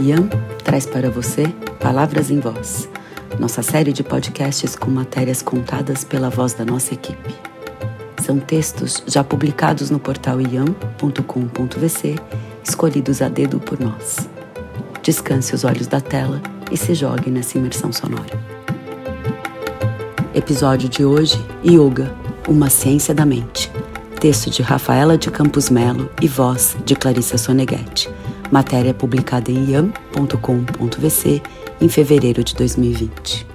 Ian traz para você Palavras em Voz, nossa série de podcasts com matérias contadas pela voz da nossa equipe. São textos já publicados no portal iam.com.vc, escolhidos a dedo por nós. Descanse os olhos da tela e se jogue nessa imersão sonora. Episódio de hoje: Yoga, uma ciência da mente. Texto de Rafaela de Campos Melo e voz de Clarissa Soneghetti. Matéria publicada em iam.com.vc em fevereiro de 2020.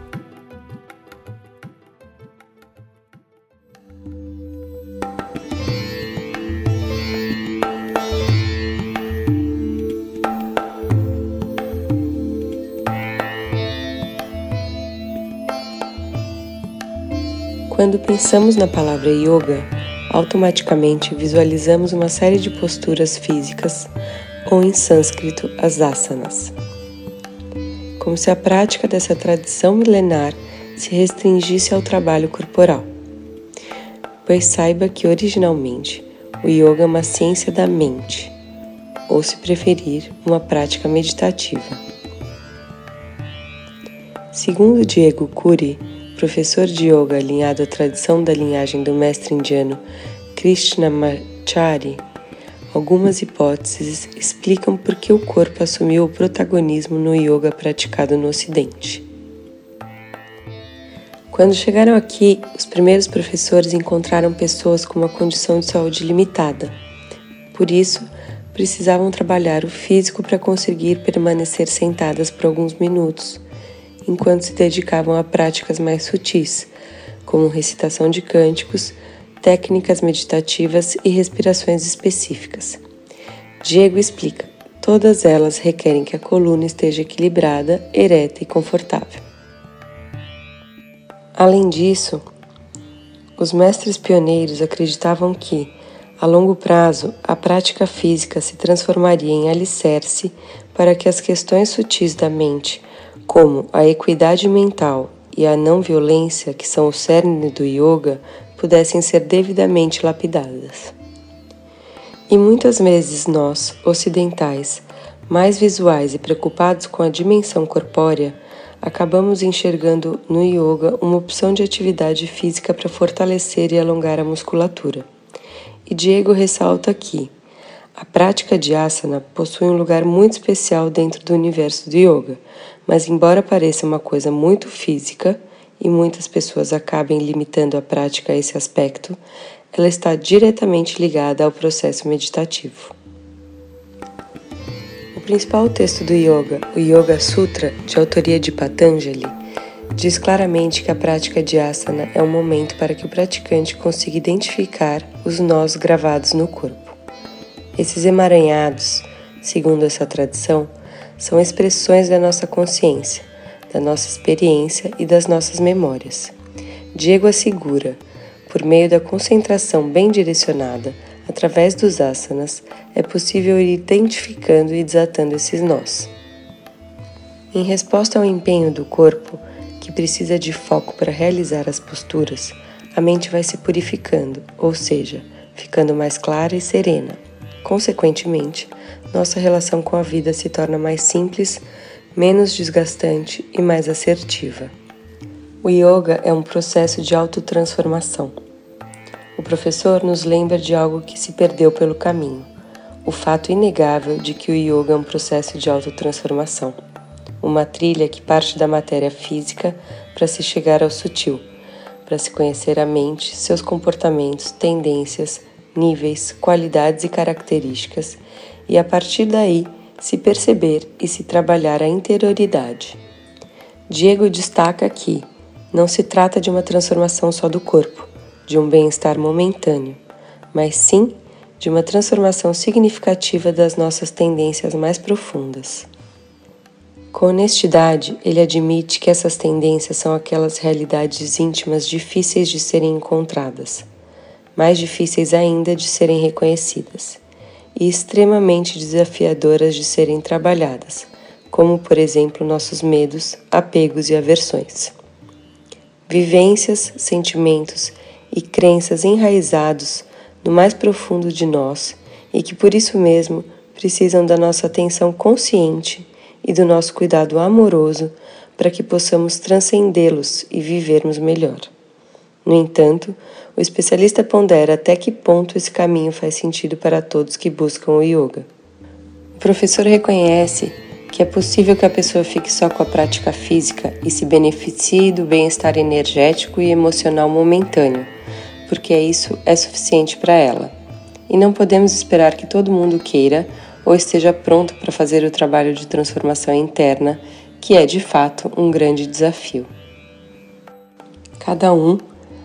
Quando pensamos na palavra yoga, automaticamente visualizamos uma série de posturas físicas, ou em sânscrito, as asanas. Como se a prática dessa tradição milenar se restringisse ao trabalho corporal. Pois saiba que originalmente o yoga é uma ciência da mente, ou se preferir, uma prática meditativa. Segundo Diego Curi, professor de yoga alinhado à tradição da linhagem do mestre indiano Krishnamacharya, algumas hipóteses explicam por que o corpo assumiu o protagonismo no yoga praticado no Ocidente. Quando chegaram aqui, os primeiros professores encontraram pessoas com uma condição de saúde limitada. Por isso, precisavam trabalhar o físico para conseguir permanecer sentadas por alguns minutos enquanto se dedicavam a práticas mais sutis, como recitação de cânticos, técnicas meditativas e respirações específicas. Diego explica: todas elas requerem que a coluna esteja equilibrada, ereta e confortável. Além disso, os mestres pioneiros acreditavam que, a longo prazo, a prática física se transformaria em alicerce para que as questões sutis da mente como a equidade mental e a não violência, que são o cerne do yoga, pudessem ser devidamente lapidadas. E muitas vezes nós, ocidentais, mais visuais e preocupados com a dimensão corpórea, acabamos enxergando no yoga uma opção de atividade física para fortalecer e alongar a musculatura. E Diego ressalta aqui: a prática de asana possui um lugar muito especial dentro do universo do yoga, mas, embora pareça uma coisa muito física e muitas pessoas acabem limitando a prática a esse aspecto, ela está diretamente ligada ao processo meditativo. O principal texto do yoga, o Yoga Sutra, de autoria de Patanjali, diz claramente que a prática de asana é um momento para que o praticante consiga identificar os nós gravados no corpo. Esses emaranhados, segundo essa tradição, são expressões da nossa consciência, da nossa experiência e das nossas memórias. Diego assegura, por meio da concentração bem direcionada, através dos asanas, é possível ir identificando e desatando esses nós. Em resposta ao empenho do corpo, que precisa de foco para realizar as posturas, a mente vai se purificando, ou seja, ficando mais clara e serena. Consequentemente, nossa relação com a vida se torna mais simples, menos desgastante e mais assertiva. O yoga é um processo de autotransformação. O professor nos lembra de algo que se perdeu pelo caminho, o fato inegável de que o yoga é um processo de autotransformação, uma trilha que parte da matéria física para se chegar ao sutil, para se conhecer a mente, seus comportamentos, tendências, níveis, qualidades e características e a partir daí se perceber e se trabalhar a interioridade. Diego destaca que não se trata de uma transformação só do corpo, de um bem-estar momentâneo, mas sim de uma transformação significativa das nossas tendências mais profundas. Com honestidade, ele admite que essas tendências são aquelas realidades íntimas difíceis de serem encontradas, mais difíceis ainda de serem reconhecidas e extremamente desafiadoras de serem trabalhadas, como, por exemplo, nossos medos, apegos e aversões. Vivências, sentimentos e crenças enraizados no mais profundo de nós e que por isso mesmo precisam da nossa atenção consciente e do nosso cuidado amoroso para que possamos transcendê-los e vivermos melhor. No entanto, o especialista pondera até que ponto esse caminho faz sentido para todos que buscam o yoga. O professor reconhece que é possível que a pessoa fique só com a prática física e se beneficie do bem-estar energético e emocional momentâneo, porque isso é suficiente para ela. E não podemos esperar que todo mundo queira ou esteja pronto para fazer o trabalho de transformação interna, que é de fato um grande desafio. Cada um,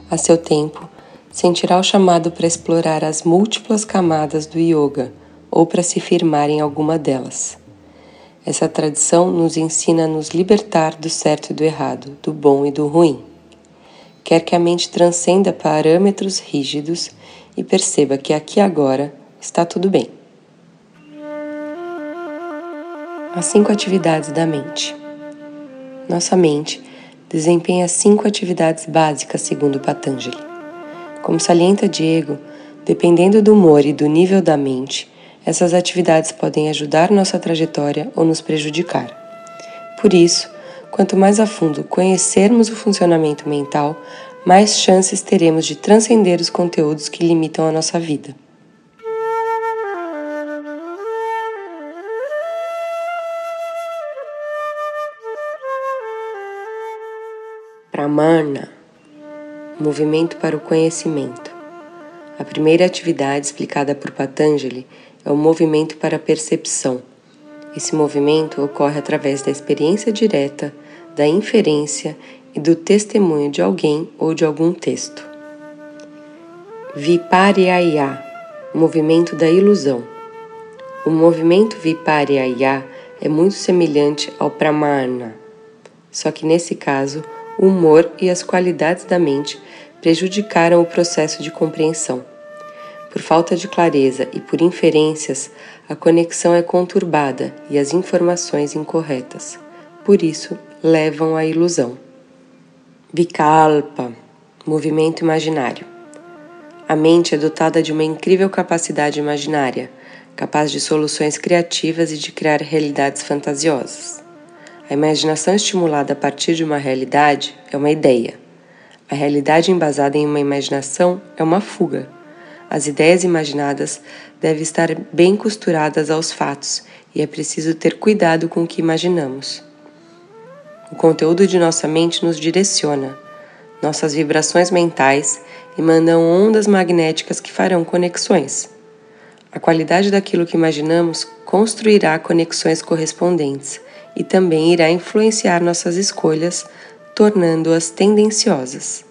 a seu tempo, sentirá o chamado para explorar as múltiplas camadas do yoga ou para se firmar em alguma delas. Essa tradição nos ensina a nos libertar do certo e do errado, do bom e do ruim. Quer que a mente transcenda parâmetros rígidos e perceba que aqui agora está tudo bem. As cinco atividades da mente. Nossa mente desempenha cinco atividades básicas segundo Patanjali. Como salienta Diego, dependendo do humor e do nível da mente, essas atividades podem ajudar nossa trajetória ou nos prejudicar. Por isso, quanto mais a fundo conhecermos o funcionamento mental, mais chances teremos de transcender os conteúdos que limitam a nossa vida. Pramana movimento para o conhecimento. A primeira atividade explicada por Patanjali é o movimento para a percepção. Esse movimento ocorre através da experiência direta, da inferência e do testemunho de alguém ou de algum texto. Viparyaya movimento da ilusão. O movimento Viparyaya é muito semelhante ao Pramana, só que nesse caso, o humor e as qualidades da mente prejudicaram o processo de compreensão. Por falta de clareza e por inferências, a conexão é conturbada e as informações incorretas. Por isso, levam à ilusão. Vikalpa movimento imaginário. A mente é dotada de uma incrível capacidade imaginária, capaz de soluções criativas e de criar realidades fantasiosas. A imaginação estimulada a partir de uma realidade é uma ideia. A realidade embasada em uma imaginação é uma fuga. As ideias imaginadas devem estar bem costuradas aos fatos e é preciso ter cuidado com o que imaginamos. O conteúdo de nossa mente nos direciona. Nossas vibrações mentais emanam ondas magnéticas que farão conexões. A qualidade daquilo que imaginamos construirá conexões correspondentes e também irá influenciar nossas escolhas, tornando-as tendenciosas.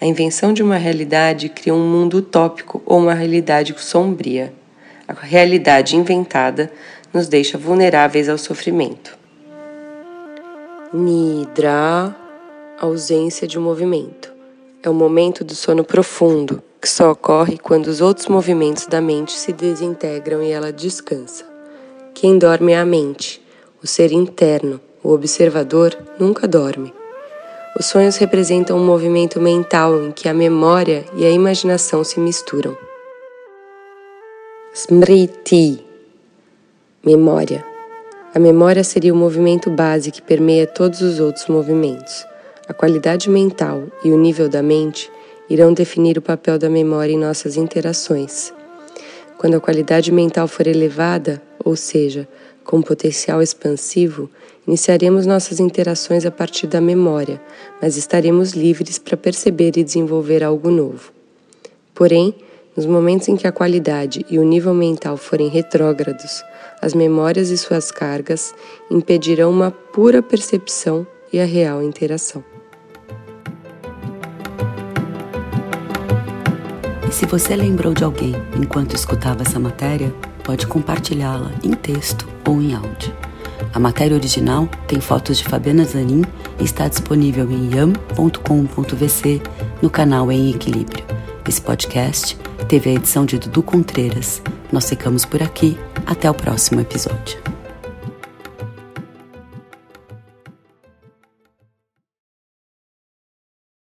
A invenção de uma realidade cria um mundo utópico ou uma realidade sombria. A realidade inventada nos deixa vulneráveis ao sofrimento. Nidra, ausência de movimento. É o momento do sono profundo, que só ocorre quando os outros movimentos da mente se desintegram e ela descansa. Quem dorme é a mente, o ser interno, o observador, nunca dorme. Os sonhos representam um movimento mental em que a memória e a imaginação se misturam. Smriti Memória. A memória seria o movimento base que permeia todos os outros movimentos. A qualidade mental e o nível da mente irão definir o papel da memória em nossas interações. Quando a qualidade mental for elevada, ou seja, com potencial expansivo, iniciaremos nossas interações a partir da memória, mas estaremos livres para perceber e desenvolver algo novo. Porém, nos momentos em que a qualidade e o nível mental forem retrógrados, as memórias e suas cargas impedirão uma pura percepção e a real interação. E se você lembrou de alguém enquanto escutava essa matéria, pode compartilhá-la em texto ou em áudio. A matéria original tem fotos de Fabiana Zanin e está disponível em yam.com.vc no canal Em Equilíbrio. Esse podcast teve a edição de Dudu Contreiras. Nós ficamos por aqui. Até o próximo episódio.